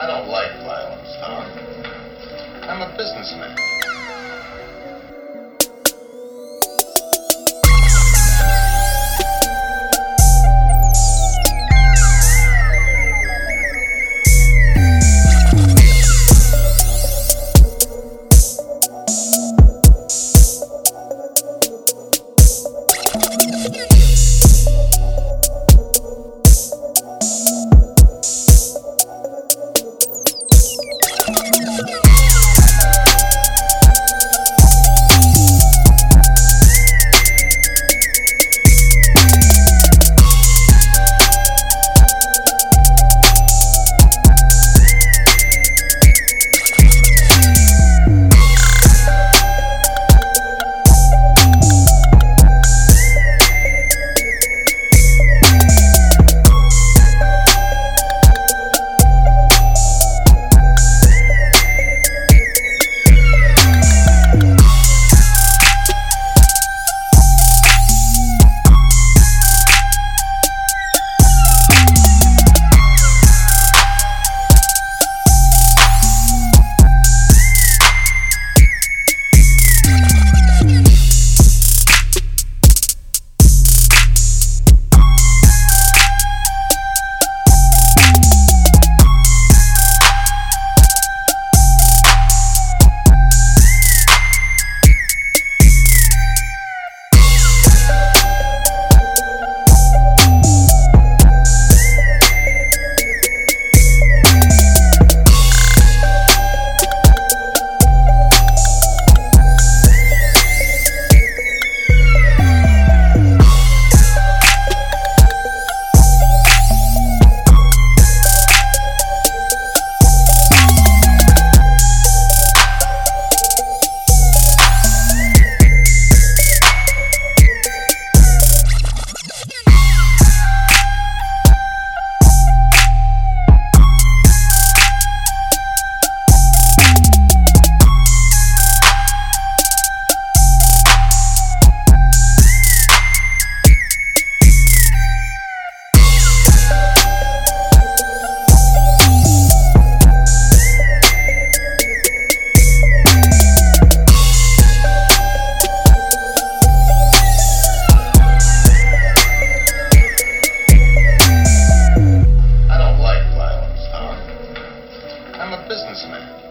I don't like violence, Tom. I'm a businessman. I'm a businessman.